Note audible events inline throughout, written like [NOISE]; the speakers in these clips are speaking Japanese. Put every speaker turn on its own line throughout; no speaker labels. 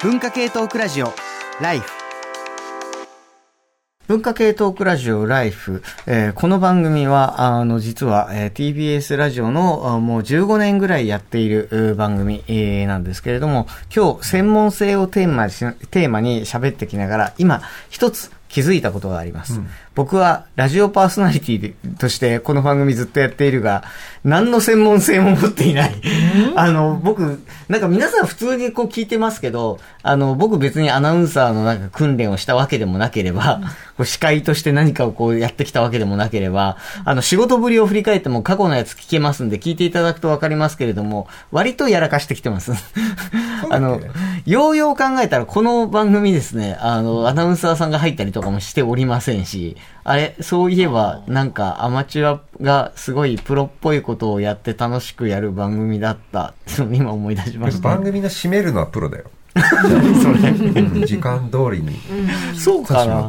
文化系トークラジオライフ。文化系トークラジオライフ、えー、この番組は、あの、実は、えー、TBS ラジオのもう15年ぐらいやっている番組、えー、なんですけれども、今日、専門性をテーマテーマに喋ってきながら、今、一つ気づいたことがあります。うん、僕はラジオパーソナリティとしてこの番組ずっとやっているが、何の専門性も持っていない。あの、僕、なんか皆さん普通にこう聞いてますけど、あの、僕別にアナウンサーのなんか訓練をしたわけでもなければ、こう司会として何かをこうやってきたわけでもなければ、あの、仕事ぶりを振り返っても過去のやつ聞けますんで、聞いていただくとわかりますけれども、割とやらかしてきてます。[LAUGHS] あの、ようよう考えたらこの番組ですね、あの、アナウンサーさんが入ったりとかもしておりませんし、あれ、そういえば、なんかアマチュアがすごいプロっぽいことをやって楽しくやる番組だった。っ [LAUGHS] て今思い出しました。
番組の締めるのはプロだよ。[LAUGHS]
それ、
時間通りに
そうかな。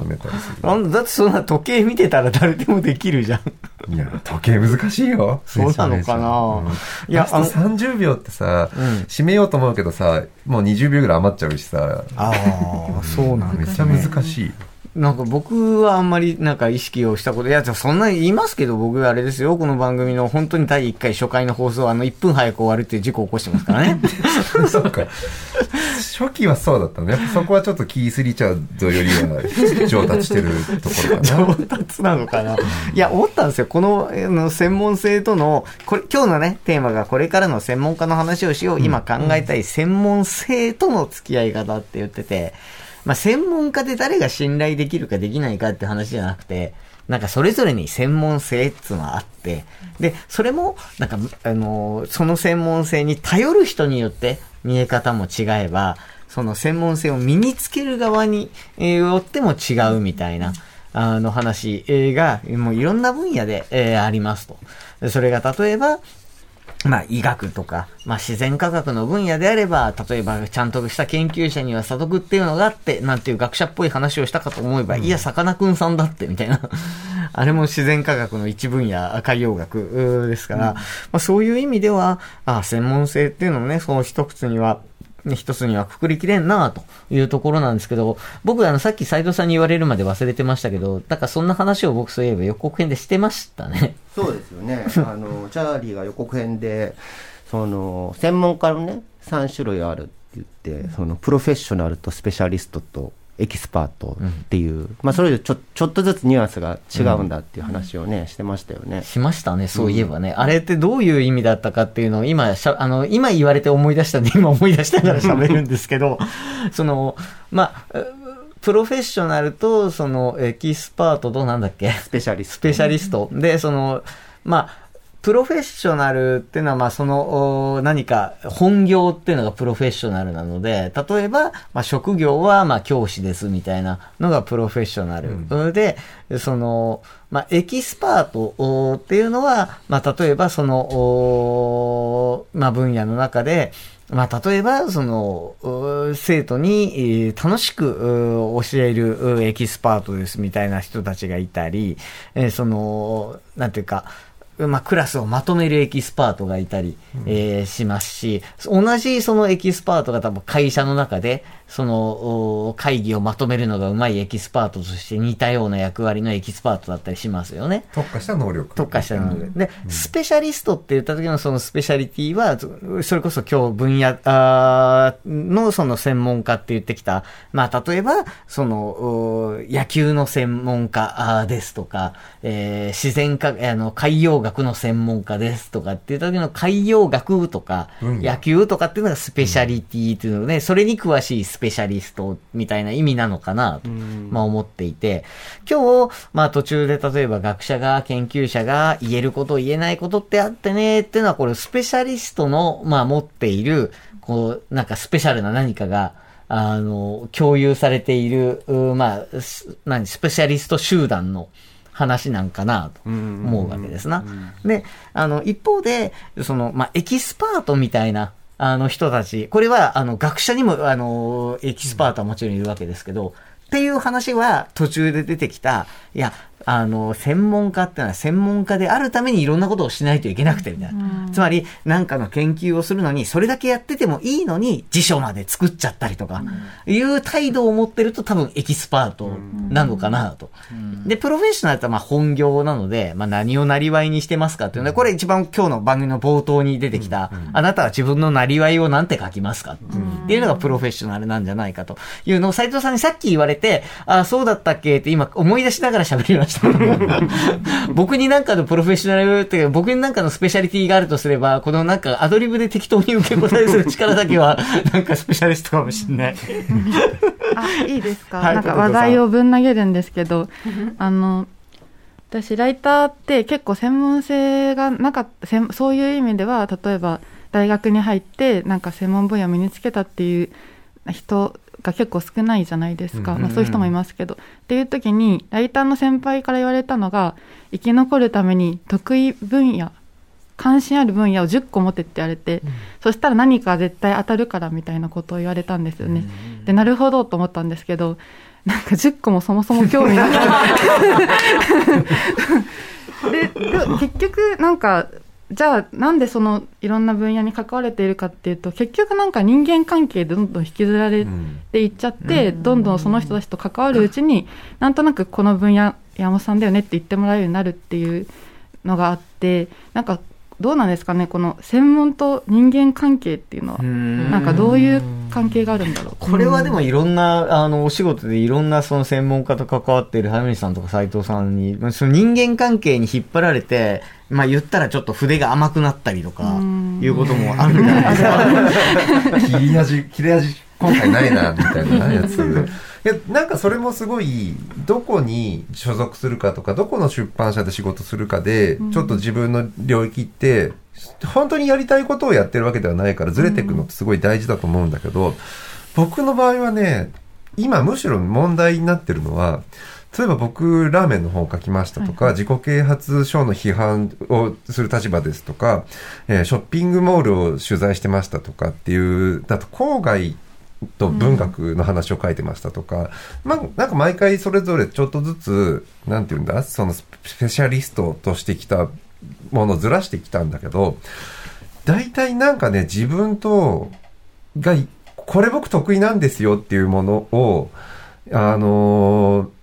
だってそんな時計見てたら誰でもできるじゃ
ん。いや時計難しいよ。
そうなのかな、うん、
いやあの30秒ってさ、うん、締めようと思うけどさもう20秒ぐらい余っちゃうしさ。
ああそうなん
です、ね、めっちゃ難しい
なんか僕はあんまりなんか意識をしたこと、いや、そんなに言いますけど、僕あれですよ、この番組の本当に第1回初回の放送、あの1分早く終わるっていう事故を起こしてますからね。[LAUGHS]
そうか。初期はそうだったね。そこはちょっとキースリチャードよりは上達してるところか
な。上達なのかな。いや、思ったんですよ。このの専門性との、これ、今日のね、テーマがこれからの専門家の話をしよう、今考えたい専門性との付き合い方って言ってて、まあ、専門家で誰が信頼できるかできないかって話じゃなくて、なんかそれぞれに専門性っていうのはあって、で、それも、なんか、あの、その専門性に頼る人によって見え方も違えば、その専門性を身につける側に、よっても違うみたいな、あの話が、もういろんな分野で、えー、ありますと。それが例えば、まあ、医学とか、まあ、自然科学の分野であれば、例えば、ちゃんとした研究者には査読っていうのがあって、なんていう学者っぽい話をしたかと思えば、うん、いや、さかなクンさんだって、みたいな。[LAUGHS] あれも自然科学の一分野、海洋学ですから、うん、まあ、そういう意味では、あ専門性っていうのもね、その一つには、一つにはくくりきれんなというところなんですけど、僕、あの、さっき斎藤さんに言われるまで忘れてましたけど、だからそんな話を僕そういえば予告編でしてましたね。
そうですよね。[LAUGHS] あの、チャーリーが予告編で、その、専門家のね、3種類あるって言って、その、プロフェッショナルとスペシャリストと、エキスパートっていう、うん、まあそれでちょちょっとずつニュアンスが違うんだっていう話をね、うん、してましたよね。
しましたね、そういえばね、うん、あれってどういう意味だったかっていうのを今しゃ、あの、今言われて思い出したんで、[LAUGHS] 今思い出したから喋るんですけど、[LAUGHS] その、まあ、プロフェッショナルと、その、エキスパートとなんだっけ？
スペシャリスト。
スペシャリスト。で、その、まあ、プロフェッショナルっていうのは、まあ、その、何か、本業っていうのがプロフェッショナルなので、例えば、まあ、職業は、まあ、教師ですみたいなのがプロフェッショナル。うん、で、その、まあ、エキスパートっていうのは、まあ、例えば、その、まあ、分野の中で、まあ、例えば、その、生徒に楽しく教えるエキスパートですみたいな人たちがいたり、その、なんていうか、まあ、クラスをまとめるエキスパートがいたり、えー、しますし、同じそのエキスパートが多分会社の中で、その会議をまとめるのがうまいエキスパートとして似たような役割のエキスパートだったりしますよね。
特化した能力。
特化した能力。で、うん、スペシャリストって言った時のそのスペシャリティは、それこそ今日分野のその専門家って言ってきた、まあ例えば、その野球の専門家ですとか、えー、自然科、あの、海洋学の専門家ですとかって言った時の海洋学とか、野球とかっていうのがスペシャリティっていうので、それに詳しいスペシャリストみたいな意味なのかなと、まあ思っていて、今日、まあ途中で例えば学者が、研究者が言えること言えないことってあってねっていうのはこれスペシャリストの、まあ持っている、こう、なんかスペシャルな何かが、あの、共有されている、まあ、何、スペシャリスト集団の、話なんかなと思うわけですな。で、あの、一方で、その、まあ、エキスパートみたいな、あの人たち、これは、あの、学者にも、あの、エキスパートはもちろんいるわけですけど、っていう話は途中で出てきた、いや、あの、専門家ってのは専門家であるためにいろんなことをしないといけなくてみたいな。つまり、なんかの研究をするのに、それだけやっててもいいのに、辞書まで作っちゃったりとか、いう態度を持ってると多分エキスパートなのかなと。で、プロフェッショナルってまあ本業なので、まあ何をなりわいにしてますかっていうので、これ一番今日の番組の冒頭に出てきた、あなたは自分のなりわいをなんて書きますかっていうのがプロフェッショナルなんじゃないかというのを斉藤さんにさっき言われて、ああ、そうだったっけって今思い出しながら喋りました。[LAUGHS] 僕になんかのプロフェッショナルっていうか、僕になんかのスペシャリティがあるとすれば、このなんかアドリブで適当に受け答えする力だけは、[LAUGHS] なんかスペシャリストかもしれない。
あ、いいですか、
はい
なんか話題をぶん投げるんですけど、あの、私、ライターって結構専門性がなかった、専そういう意味では、例えば大学に入って、なんか専門分野を身につけたっていう人が結構少ないじゃないですか。
うん
まあそういう人もいますけど。っていう時に、ライターの先輩から言われたのが、生き残るために得意分野、関心ある分野を10個持ってって言われて、そしたら何か絶対当たるからみたいなことを言われたんですよね。で、なるほどと思ったんですけど、なんか10個もそもそも興味なかった。[LAUGHS] で、結局なんか、じゃあなんでそのいろんな分野に関われているかっていうと、結局なんか人間関係でどんどん引きずられていっちゃって、どんどんその人たちと関わるうちに、なんとなくこの分野、山本さんだよねって言ってもらえるようになるっていうのがあって、なんかどうなんですかね、この専門と人間関係っていうのは、なんかどういう関係があるんだろう。
これはでもいろんな、あの、お仕事でいろんなその専門家と関わっている早水さんとか斉藤さんに、まあその人間関係に引っ張られて、まあ言ったらちょっと筆が甘くなったりとか、いうこともあるんじゃないです [LAUGHS] か。
切れ味、切れ味、今回ないな、みたいなやつ。[LAUGHS] いや、なんかそれもすごい、どこに所属するかとか、どこの出版社で仕事するかで、ちょっと自分の領域って、本当にやりたいことをやってるわけではないから、ずれていくのってすごい大事だと思うんだけど、僕の場合はね、今むしろ問題になってるのは、例えば僕、ラーメンの本を書きましたとか、自己啓発書の批判をする立場ですとか、えーショッピングモールを取材してましたとかっていう、だと郊外と文学の話を書いてましたとか、まあ、なんか毎回それぞれちょっとずつ、なんていうんだ、そのスペシャリストとしてきたものをずらしてきたんだけど、大体なんかね、自分と、が、これ僕得意なんですよっていうものを、あのー合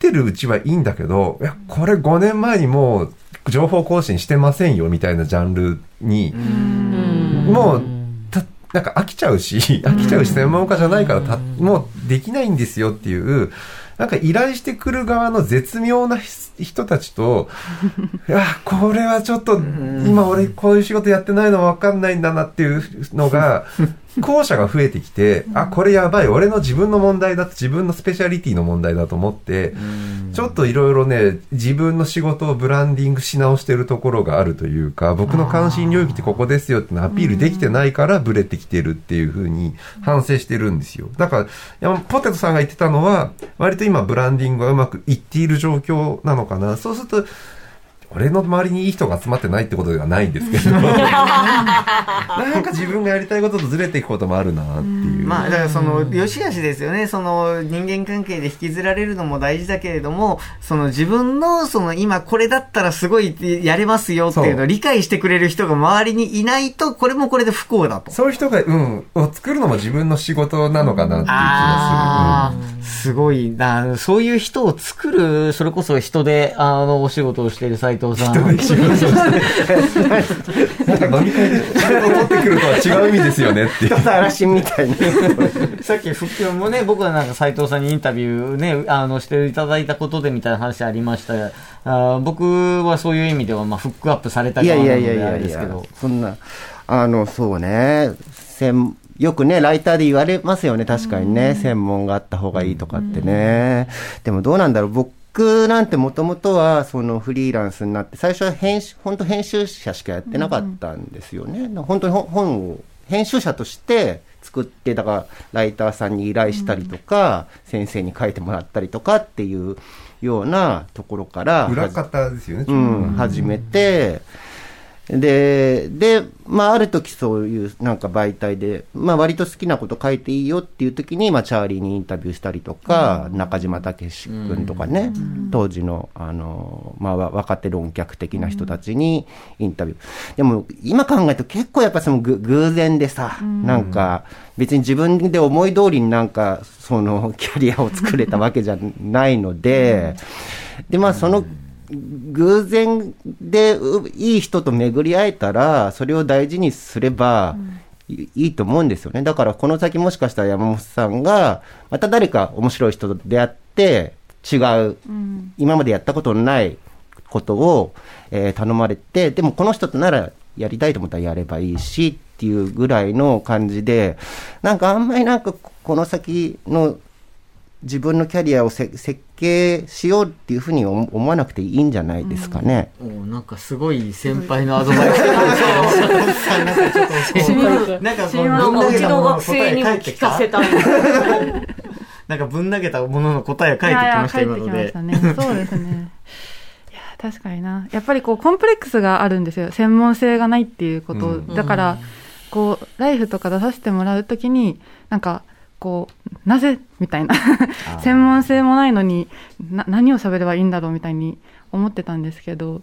ってるうちはいいんだけど、いや、これ5年前にもう情報更新してませんよみたいなジャンルに、もう、た、なんか飽きちゃうし、飽きちゃうし専門家じゃないからた、もうできないんですよっていう、なんか依頼してくる側の絶妙なひ人たちと、[LAUGHS] いや、これはちょっと、今俺こういう仕事やってないのわかんないんだなっていうのが、[LAUGHS] 後者が増えてきて、あ、これやばい、俺の自分の問題だと、自分のスペシャリティの問題だと思って、ちょっといろいろね、自分の仕事をブランディングし直してるところがあるというか、僕の関心領域ってここですよってのアピールできてないからブレてきてるっていうふうに反省してるんですよ。だから、山ポテトさんが言ってたのは、割と今ブランディングがうまくいっている状況なのかな。そうすると、俺の周りにいい人が集まってないってことではないんですけど、[LAUGHS] [LAUGHS] なんか自分がやりたいこととずれていくこともあるなっていう。
まあ、だからその、よしあしですよね。その、人間関係で引きずられるのも大事だけれども、その自分の、その、今これだったらすごいやれますよっていうのを理解してくれる人が周りにいないと、これもこれで不幸だと。
そういう人が、うん、を作るのも自分の仕事なのかなっていう気が
ああ、すごいな。そういう人を作る、それこそ人で、あの、お仕事をしている斉藤さん。
する。うん。なんか飲み会で取ってくるとは違う意味ですよねっていう。
嵐みたいに。
さっき復旧もね、僕はなんか斉藤さんにインタビューね、あの、していただいたことでみたいな話ありましたがあ僕はそういう意味では、まあ、フックアップされた
いや
側なのであ
いやいやいやいや
ですけど。、
そんな、あの、そうね、専よくね、ライターで言われますよね、確かにね、専門があった方がいいとかってね。でもどうなんだろう、僕なんてもともとは、そのフリーランスになって、最初は編集、本当編集者しかやってなかったんですよね。本当に本本を、編集者として作って、だから、ライターさんに依頼したりとか、先生に書いてもらったりとかっていうようなところから、
裏方ですよね。
うん、始めて、で、で、まあ、ある時そういうなんか媒体で、まあ、割と好きなこと書いていいよっていう時に、まあ、チャーリーにインタビューしたりとか、うん、中島武史君とかね、うん、当時の、あの、まあ、若手論客的な人たちにインタビュー。でも、今考えると結構やっぱその偶然でさ、うん、なんか、別に自分で思い通りになんか、その、キャリアを作れたわけじゃないので、で、まあ、その、偶然でいい人と巡り会えたら、それを大事にすればいいと思うんですよね。だからこの先もしかしたら山本さんが、また誰か面白い人と出会って、違う、今までやったことのないことを、えー、頼まれて、でもこの人とならやりたいと思ったらやればいいしっていうぐらいの感じで、なんかあんまりなんかこの先の自分のキャリアを設計しようっていうふうに思わなくていいんじゃないですかね。
うん、なんかすごい先輩のアドバイスなんかちょっと、なんか
その、うちの学生にも聞かせた
なんかぶん投げたものの答えを書いてきました今ので。
ね、そうですね。いや、確かにな。やっぱりこう、コンプレックスがあるんですよ。専門性がないっていうこと。うん、だから、こう、ライフとか出させてもらうときに、なんか、こう、なぜ？みたいな。専門性もないのにな何を喋ればいいんだろうみたいに思ってたんですけど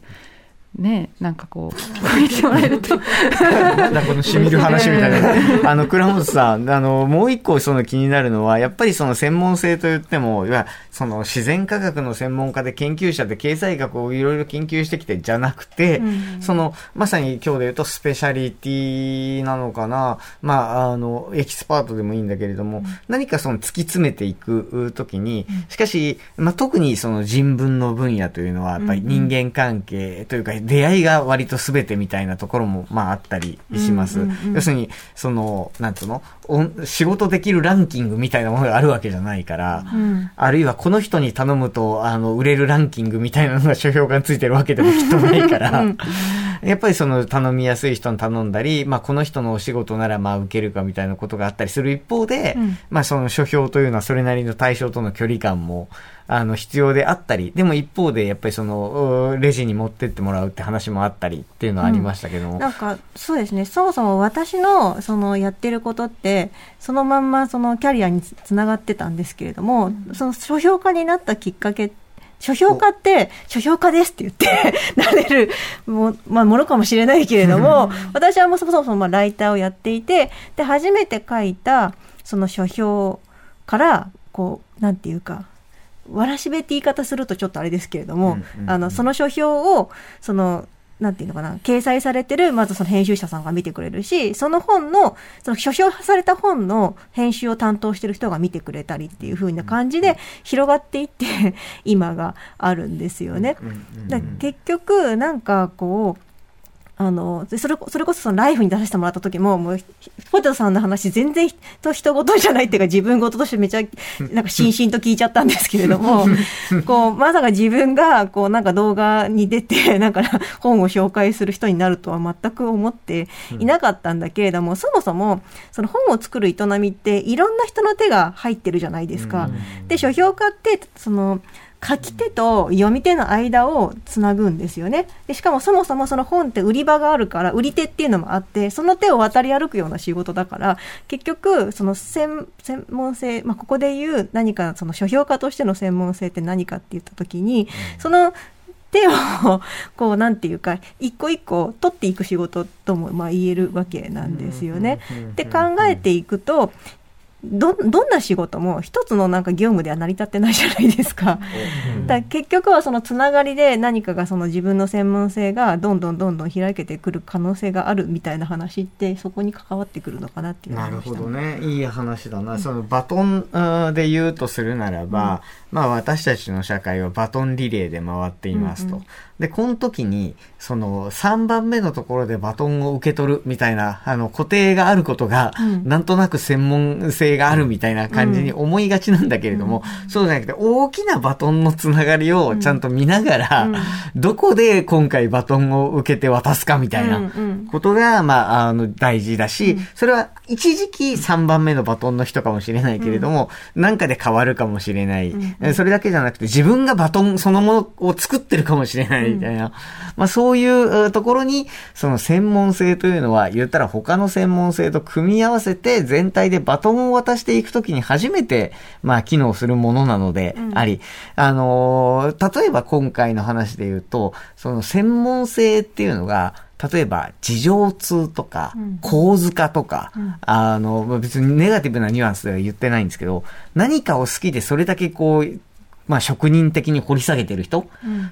ねなんかこう、見てもらえると。[LAUGHS]
なこのしみる話みたいな。[LAUGHS] あの、倉本さん、あの、もう一個その気になるのは、やっぱりその専門性と言っても、いわその自然科学の専門家で研究者で経済学をいろいろ研究してきてじゃなくて、うん、その、まさに今日で言うとスペシャリティなのかな、まあ、あの、エキスパートでもいいんだけれども、うん、何かその突き詰めていくときに、しかし、まあ、特にその人文の分野というのは、やっぱり人間関係というか、出会いが割と全てみたいなところも、まああったりします。要するに、その、なんつうの？仕事できるランキングみたいなものがあるわけじゃないから、うん、あるいはこの人に頼むと、あの、売れるランキングみたいなのが書評がついてるわけでもきっとないから、うん、やっぱりその頼みやすい人に頼んだり、まあこの人のお仕事ならまあ受けるかみたいなことがあったりする一方で、うん、まあその書評というのはそれなりの対象との距離感も、あの、必要であったり、でも一方で、やっぱりその、レジに持ってってもらうって話もあったりっていうのはありましたけども。うん、
なんか、そうですね、そもそも私の、その、やってることって、そのまんま、その、キャリアにつながってたんですけれども、うん、その、書評家になったきっかけって、書評家って、書評家ですって言って [LAUGHS] なれるも,、まあ、ものかもしれないけれども、私はもうそもそもまあライターをやっていて、で、初めて書いた、その書評から、こう、なんていうか、わらしべって言い方するとちょっとあれですけれども、あの、その書評を、その、なんていうのかな、掲載されてる、まずその編集者さんが見てくれるし、その本の、その書評された本の編集を担当してる人が見てくれたりっていう風な感じで広がっていって [LAUGHS] 今があるんですよね。だ結局、なんかこう、あの、それ、それこそそのライフに出させてもらった時も、もう、ポテトさんの話全然と人事じゃないっていうか自分事としてめちゃ、なんかしんしんと聞いちゃったんですけれども、こう、まさか自分が、こう、なんか動画に出て、なんか本を紹介する人になるとは全く思っていなかったんだけれども、そもそも、その本を作る営みっていろんな人の手が入ってるじゃないですか。で、書評家って、その、書き手と読み手の間をつなぐんですよね。でしかもそもそもその本って売り場があるから、売り手っていうのもあって、その手を渡り歩くような仕事だから、結局、その専専門性、まあ、ここで言う何かその書評家としての専門性って何かって言った時に、その手を、[LAUGHS] こう、なんていうか、一個一個取っていく仕事とも、まあ、言えるわけなんですよね。で、考えていくと、ど、どんな仕事も一つのなんか業務では成り立ってないじゃないですか。だ結局はそのつながりで何かがその自分の専門性がどんどんどんどん開けてくる可能性があるみたいな話ってそこに関わってくるのかなっていう
なるほどね。いい話だな。うん、そのバトンで言うとするならば、うん、まあ私たちの社会はバトンリレーで回っていますと。うんうんで、この時に、その、3番目のところでバトンを受け取るみたいな、あの、固定があることが、なんとなく専門性性があるみたいな感じに思いがちなんだけれども、そうじゃなくて、大きなバトンのつながりをちゃんと見ながら、どこで今回バトンを受けて渡すかみたいなことが、まあ、あの、大事だし、それは一時期3番目のバトンの人かもしれないけれども、なんかで変わるかもしれない。それだけじゃなくて、自分がバトンそのものを作ってるかもしれないみたいな。まあ、そういうところに、その専門性というのは、言ったら他の専門性と組み合わせて、全体でバトンを渡していくときに初めて、まあ、機能するものなのであり、あのー、例えば今回の話で言うと、その専門性っていうのが、例えば、事情通とか、構図化とか、うん、あの、別にネガティブなニュアンスでは言ってないんですけど、何かを好きでそれだけこう、まあ職人的に掘り下げてる人、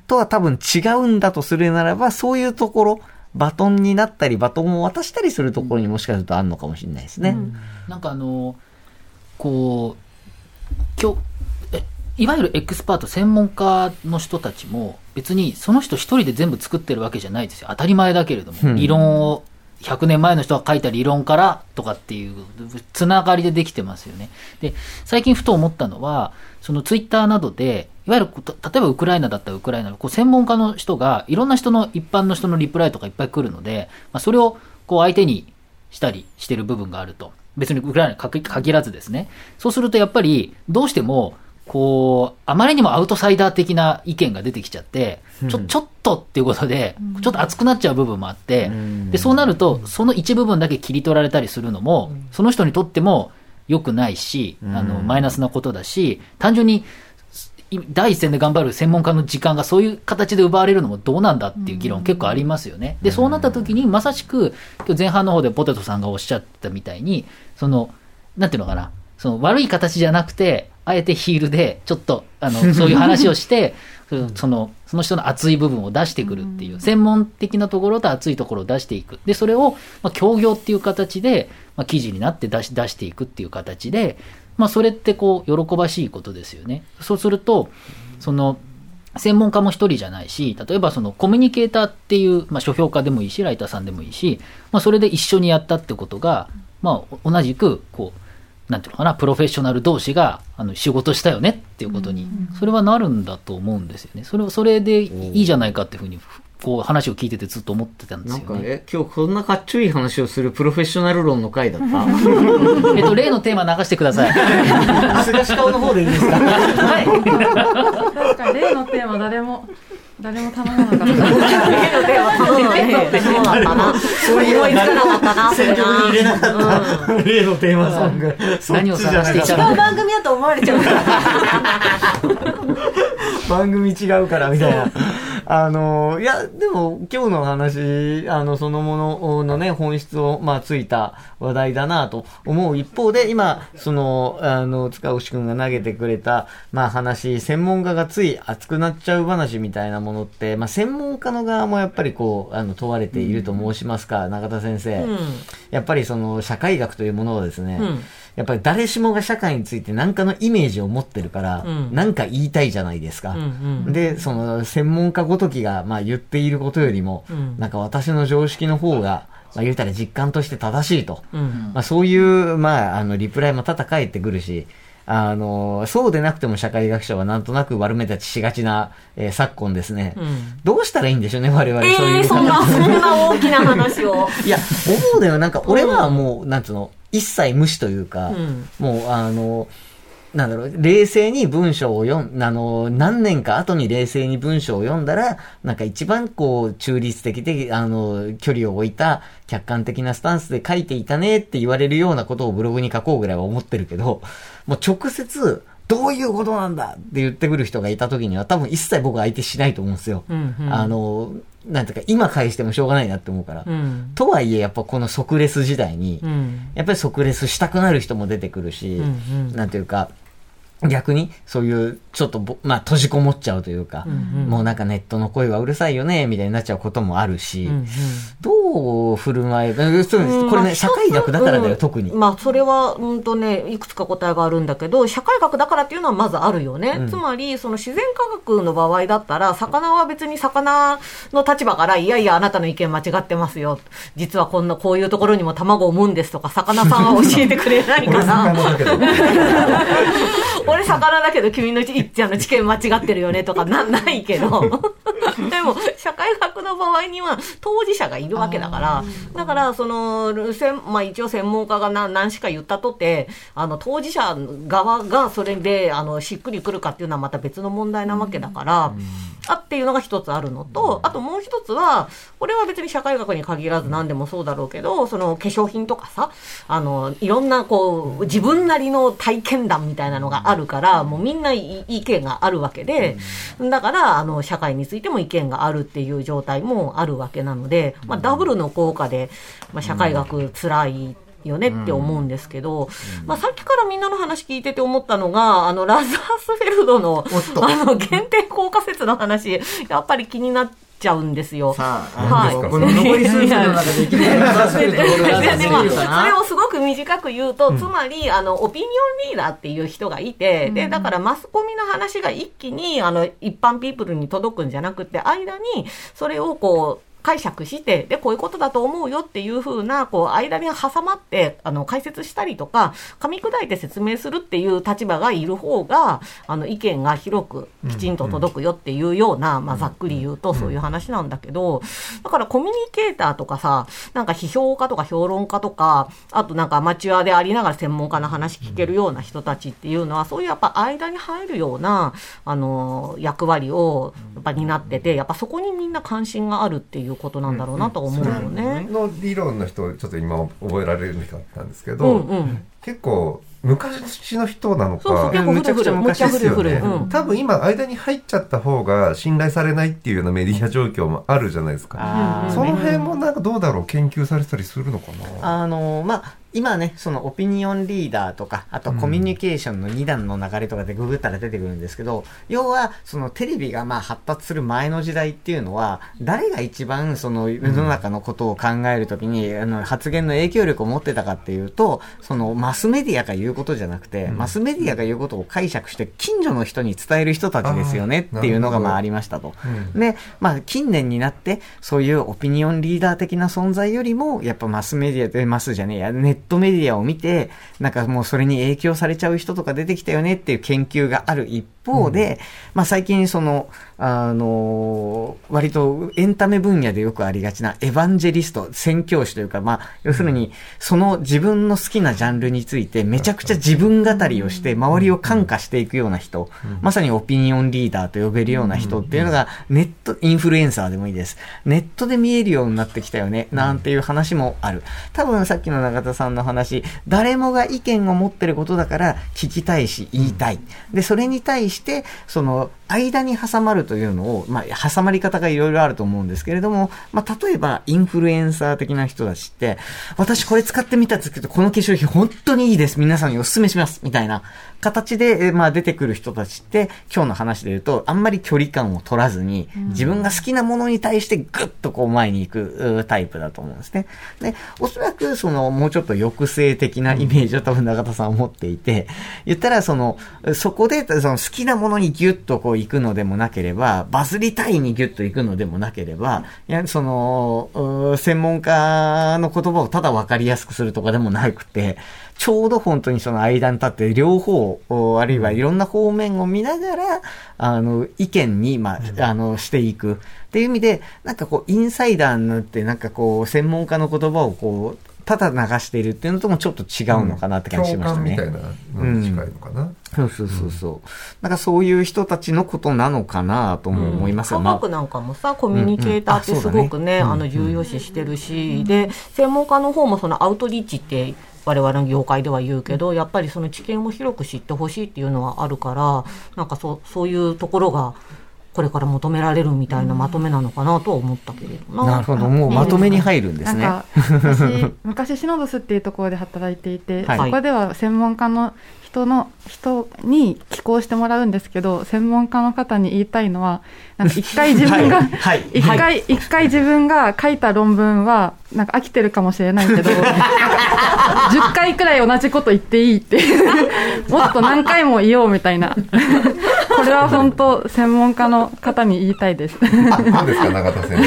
とは多分違うんだとするならば、そういうところ、バトンになったり、バトンを渡したりするところにもしかするとあるのかもしれないですね。うん、
なんかあの、こう、今日、いわゆるエクスパート、専門家の人たちも、別にその人一人で全部作ってるわけじゃないですよ。当たり前だけれども、うん、理論を100年前の人が書いた理論からとかっていうつながりでできてますよね。で、最近ふと思ったのは、そのツイッターなどで、いわゆる、例えばウクライナだったらウクライナのこう専門家の人が、いろんな人の、一般の人のリプライとかいっぱい来るので、まあ、それをこう相手にしたりしてる部分があると。別にウクライナに限らずですね。そうするとやっぱり、どうしても、こう、あまりにもアウトサイダー的な意見が出てきちゃって、ちょ、ちょっとっていうことで、ちょっと熱くなっちゃう部分もあって、で、そうなると、その一部分だけ切り取られたりするのも、その人にとっても良くないし、あの、マイナスなことだし、単純に、第一線で頑張る専門家の時間がそういう形で奪われるのもどうなんだっていう議論結構ありますよね。で、そうなった時に、まさしく、今日前半の方でポテトさんがおっしゃったみたいに、その、なんていうのかな、その悪い形じゃなくて、あえてヒールで、ちょっと、あの、[LAUGHS] そういう話をして、その、その人の熱い部分を出してくるっていう、専門的なところと熱いところを出していく。で、それを、まあ、協業っていう形で、まあ、記事になって出し、出していくっていう形で、まあ、それってこう、喜ばしいことですよね。そうすると、その、専門家も一人じゃないし、例えばそのコミュニケーターっていう、まあ、書評家でもいいし、ライターさんでもいいし、まあ、それで一緒にやったってことが、まあ、同じく、こう、なんていうのかな、プロフェッショナル同士が、あの、仕事したよねっていうことに、それはなるんだと思うんですよね。それは、それでいいじゃないかっていうふうに、こう話を聞いててずっと思ってたんですよね。なんか
え、今日こんなかっちょいい話をするプロフェッショナル論の回だった？[LAUGHS]
えっと、例のテーマ流してください。[LAUGHS]
菅氏顔の方でいいですか？はい。
確かに例のテーマ誰も。誰も頼まなかった。例のテーマ頼ん
で、そうだったな。そういう思いつかなかったな、それな。入れなか
った。例のテーマソング。
何を探していた
違う番組だと思われちゃう。[LAUGHS]
番組違うから、みたいな。あの、いや、でも今日の話、あの、そのもののね、本質を、まあ、ついた話題だなと思う一方で、今、その、あの、塚越くんが投げてくれた、まあ、話、専門家がつい熱くなっちゃう話みたいなものって、まあ、専門家の側もやっぱりこう、あの、問われていると申しますか、うん、中田先生。うん、やっぱりその、社会学というものをですね、うんやっぱり誰しもが社会について何かのイメージを持ってるから、何、うん、か言いたいじゃないですか。うんうん、で、その専門家ごときが、まあ言っていることよりも、うん、なんか私の常識の方が、まあ言うたら実感として正しいと。うん、まあそういう、まああの、リプライも多々返ってくるし、あの、そうでなくても社会学者はなんとなく悪目立ちしがちな、えー、昨今ですね、うん、どうしたらいいんでしょうね、我々、そういう。えー、
そんな、そんな大きな話を。[LAUGHS]
いや、思うのよ、なんか俺はもう、なんつうの、一切無視というか、うん、もう、あの、なんだろう、冷静に文章を読ん、あの、何年か後に冷静に文章を読んだら、なんか一番こう、中立的で、あの、距離を置いた客観的なスタンスで書いていたねって言われるようなことをブログに書こうぐらいは思ってるけど、もう直接、どういうことなんだって言ってくる人がいた時には多分一切僕は相手しないと思うんですよ。うんうん、あの、なんていうか、今返してもしょうがないなって思うから。うん、とはいえ、やっぱこの即レス時代に、うん、やっぱり即レスしたくなる人も出てくるし、うんうん、なんていうか、逆に、そういう、ちょっとぼ、まあ、閉じこもっちゃうというか、もうなんかネットの声はうるさいよね、みたいになっちゃうこともあるし、どう振る舞えば、そうですこれね、社会学だからだよ、特に。
まあ、それは、うんとね、いくつか答えがあるんだけど、社会学だからっていうのはまずあるよね。つまり、その自然科学の場合だったら、魚は別に魚の立場から、いやいや、あなたの意見間違ってますよ。実はこんな、こういうところにも卵を産むんですとか、魚さんは教えてくれないかな。[LAUGHS] 俺魚だけど君のいっちゃんの知見間違ってるよねとかな [LAUGHS] ないけど。[LAUGHS] でも社会学の場合には当事者がいるわけだからだからそのまあ、一応専門家が何何しか言ったとてあの当事者側がそれであのしっくりくるかっていうのはまた別の問題なわけだから。あっていうのが一つあるのと、あともう一つは、これは別に社会学に限らず何でもそうだろうけど、その化粧品とかさ、あの、いろんなこう、自分なりの体験談みたいなのがあるから、もうみんな意見があるわけで、だから、あの、社会についても意見があるっていう状態もあるわけなので、まあ、ダブルの効果で、まあ、社会学辛いよねって思うんですけど、まあ、さっきからみんなの話聞いてて思ったのが、あの、ラザースフェルドの、あの、限定効果説の話、やっぱり気になって、ちゃうんですよ。
さあ、はい、この残り数字の中でいきな
りそれをすごく短く言うと、つまり、あの、オピニオンリーダーっていう人がいて、で、だからマスコミの話が一気に、あの、一般ピープルに届くんじゃなくて、間に、それをこう、解釈して、で、こういうことだと思うよっていうふうな、こう、間に挟まって、あの、解説したりとか、噛み砕いて説明するっていう立場がいる方が、あの、意見が広くきちんと届くよっていうような、まあ、ざっくり言うとそういう話なんだけど、だからコミュニケーターとかさ、なんか批評家とか評論家とか、あとなんかアマチュアでありながら専門家の話聞けるような人たちっていうのは、そういうやっぱ間に入るような、あの、役割を、やっぱ担ってて、やっぱそこにみんな関心があるっていういうことなんだろうなと思うよね。
の理論の人ちょっと今覚えられるかったんですけど、うんうん、結構昔の人なのか、そうそう
結構古い昔ですよね、
うん、多分今間に入っちゃった方が信頼されないっていうようなメディア状況もあるじゃないですか。その辺もなんかどうだろう研究されたりするのか
な？あのまあ今ね、そのオピニオンリーダーとか、あとコミュニケーションの2段の流れとかでググったら出てくるんですけど、要は、そのテレビがまあ発達する前の時代っていうのは、誰が一番その世の中のことを考えるときに、あの発言の影響力を持ってたかっていうと、そのマスメディアが言うことじゃなくて、マスメディアが言うことを解釈して近所の人に伝える人たちですよねっていうのがまあありましたと。で、まあ近年になって、そういうオピニオンリーダー的な存在よりも、やっぱマスメディアで、マスじゃねえや、ネットメディアを見て、なんかもうそれに影響されちゃう人とか出てきたよねっていう研究がある一方で、うん、まあ最近その、あの、割とエンタメ分野でよくありがちなエヴァンジェリスト、宣教師というか、まあ、要するに、その自分の好きなジャンルについてめちゃくちゃ自分語りをして周りを感化していくような人、まさにオピニオンリーダーと呼べるような人っていうのが、ネット、インフルエンサーでもいいです。ネットで見えるようになってきたよね、なんていう話もある。多分さっきの永田さんの話、誰もが意見を持ってることだから聞きたいし言いたい。で、それに対して、してその間に挟まるというのを、まあ、挟まり方がいろいろあると思うんですけれども、まあ、例えば、インフルエンサー的な人たちって、私これ使ってみたんですけど、この化粧品本当にいいです。皆さんにお勧めします。みたいな形で、まあ、出てくる人たちって、今日の話で言うと、あんまり距離感を取らずに、自分が好きなものに対してぐっとこう前に行くタイプだと思うんですね。で、おそらく、その、もうちょっと抑制的なイメージを多分永田さんは持っていて、言ったら、その、そこで、その好きなものにギュッとこう行くのでもなければ、バズりたいにギュッと行くのでもなければ、いや、その、専門家の言葉をただ分かりやすくするとかでもなくて、ちょうど本当にその間に立って両方、あるいはいろんな方面を見ながら、あの、意見に、まあ、あの、していく。っていう意味で、なんかこう、インサイダーになって、なんかこう、専門家の言葉をこう、ただ流しているっていうのともちょっと違うのかなって感じしましたね。みたいな
のに近いのかな。うん、
そうそうそうそう。なんかそういう人たちのことなのかなとも思います。
が、うん、科学なんかもさ、コミュニケーターってすごくね、あの、重要視してるし、で、専門家の方もそのアウトリーチって我々の業界では言うけど、やっぱりその知見を広く知ってほしいっていうのはあるから、なんかそそういうところが、これから求められるみたいなまとめなのかなと思ったけれど
な。なるほど、もうまとめに入るんですね。[LAUGHS]
昔、昔シノドスっていうところで働いていて、はい、そこでは専門家の人の人に寄稿してもらうんですけど専門家の方に言いたいのはなんか一回自分が、
はい。
一回、一回自分が書いた論文はなんか飽きてるかもしれないけど [LAUGHS] 10回くらい同じこと言っていいってもっと何回も言おうみたいな。これは本当専門家の方に言いたいです
どうですか、永田先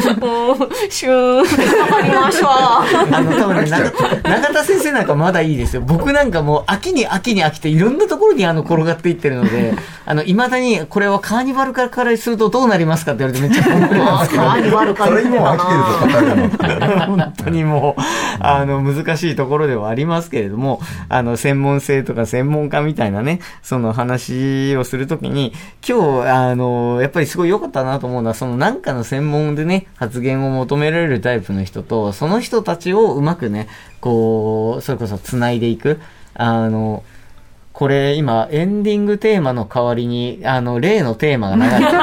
生？
もう、シューン、わかりました。
あの、多分永田先生なんかまだいいですよ。僕なんかもう秋に秋に飽きていろんなところにあの転がっていってるので、あの、未だにこれはカーニバル化からするとどうなりますかって言われてめっちゃ困るんですけど。
あ、に悪か
そ
言ってた
れにもう飽きてるぞ、
な。
語るの。
本当にもう、[LAUGHS] あの、難しいところではありますけれども、あの、専門性とか専門家みたいなね、その話をすると時に、今日、あの、やっぱりすごい良かったなと思うのは、そのなんかの専門でね、発言を求められるタイプの人と、その人たちをうまくね、こう、それこそ繋いでいく。あの、これ今、エンディングテーマの代わりに、あの、例のテーマが流れてる。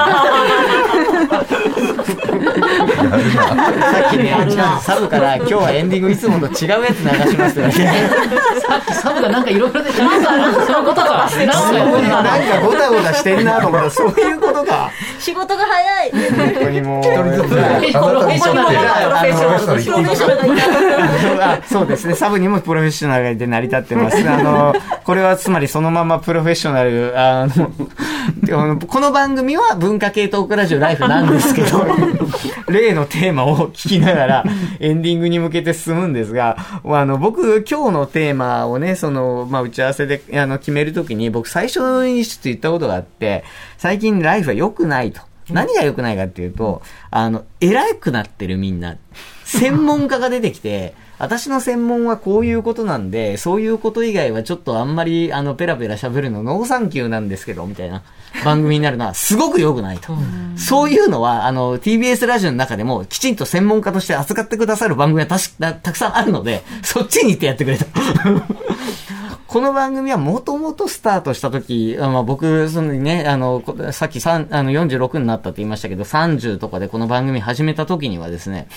[LAUGHS] さっきね、サブから今日はエンディングいつもと違うやつ流しますよね。
さっきサブがなんかいろいろで、なんか、そういうことか。なんか
ごたごたしてんなと思ったら、そういうことか。
仕事が早い。
本当にもう。
プロフェッショナル
そうですね。サブにもプロフェッショナルで成り立ってます。あの、これはつまりそのままプロフェッショナル、あの、であのこの番組は文化系トークラジオラライフなんですけど、例 [LAUGHS] のテーマを聞きながら [LAUGHS] エンディングに向けて進むんですが、あの、僕、今日のテーマをね、その、まあ、打ち合わせで、あの、決めるときに、僕最初にちょっと言ったことがあって、最近ライフは良くないと。何が良くないかっていうと、あの、偉くなってるみんな。専門家が出てきて、私の専門はこういうことなんで、そういうこと以外はちょっとあんまり、あの、ペラペラ喋るのノーサンキューなんですけど、みたいな番組になるのは、[LAUGHS] すごく良くないと。そういうのは、あの、TBS ラジオの中でも、きちんと専門家として扱ってくださる番組はたしたたくさんあるので、そっちに行ってやってくれと。[LAUGHS] この番組はもともとスタートした時、あまあ、僕、そのね、あの、こさっき3あの46になったって言いましたけど、30とかでこの番組始めた時にはですね、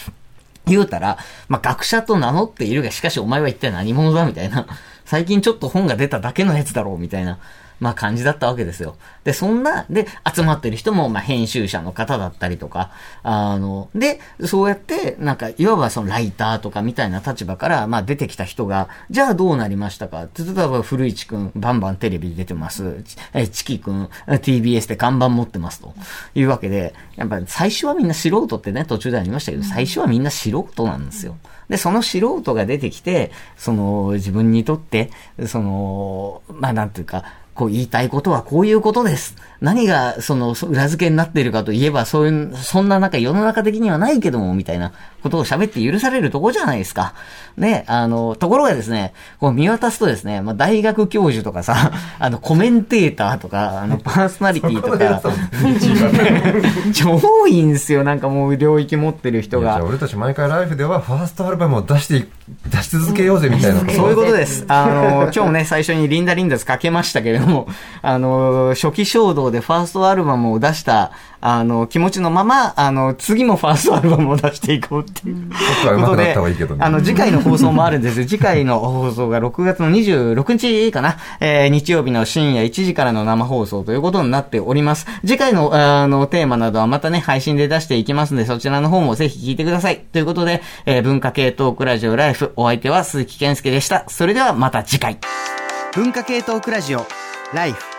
言うたら、まあ、学者と名乗っているが、しかしお前は一体何者だみたいな。最近ちょっと本が出ただけのやつだろうみたいな。まあ感じだったわけですよ。で、そんな、で、集まってる人も、まあ編集者の方だったりとか、あの、で、そうやって、なんか、いわばそのライターとかみたいな立場から、まあ出てきた人が、じゃあどうなりましたか？って、例えば古市くん、バンバンテレビで出てます。ちえ、チキくん、TBS で看板持ってますというわけで、やっぱり最初はみんな素人ってね、途中でありましたけど、最初はみんな素人なんですよ。で、その素人が出てきて、その、自分にとって、その、まあなんていうか、こう言いたいことはこういうことです。何がそのそ裏付けになっているかといえば、そういう、そんな中世の中的にはないけども、みたいなことを喋って許されるとこじゃないですか。ね、あの、ところがですね、こう見渡すとですね、まあ大学教授とかさ、[LAUGHS] あの、コメンテーターとか、あの、パーソナリティとか、[LAUGHS] 超多いんですよ。なんかもう領域持ってる人が
じゃあ。俺たち毎回ライフではファーストアルバムを出してい出し続けようぜみたいな
そういうことです。あの、今日もね、最初にリンダ・リンダスかけましたけれども、あの、初期衝動でファーストアルバムを出した、あの、気持ちのまま、あの、次もファーストアルバムを出していこうっていう
ちょっとは上手くなった方がいいけどね
あの、次回の放送もあるんですよ。次回の放送が6月の26日かな。えー日曜日の深夜1時からの生放送ということになっております。次回の、あの、テーマなどはまたね、配信で出していきますので、そちらの方もぜひ聞いてください。ということで、えー文化系トークラジオライフ、お相手は鈴木健介でした。それではまた次回。文化系トークラジオライフ。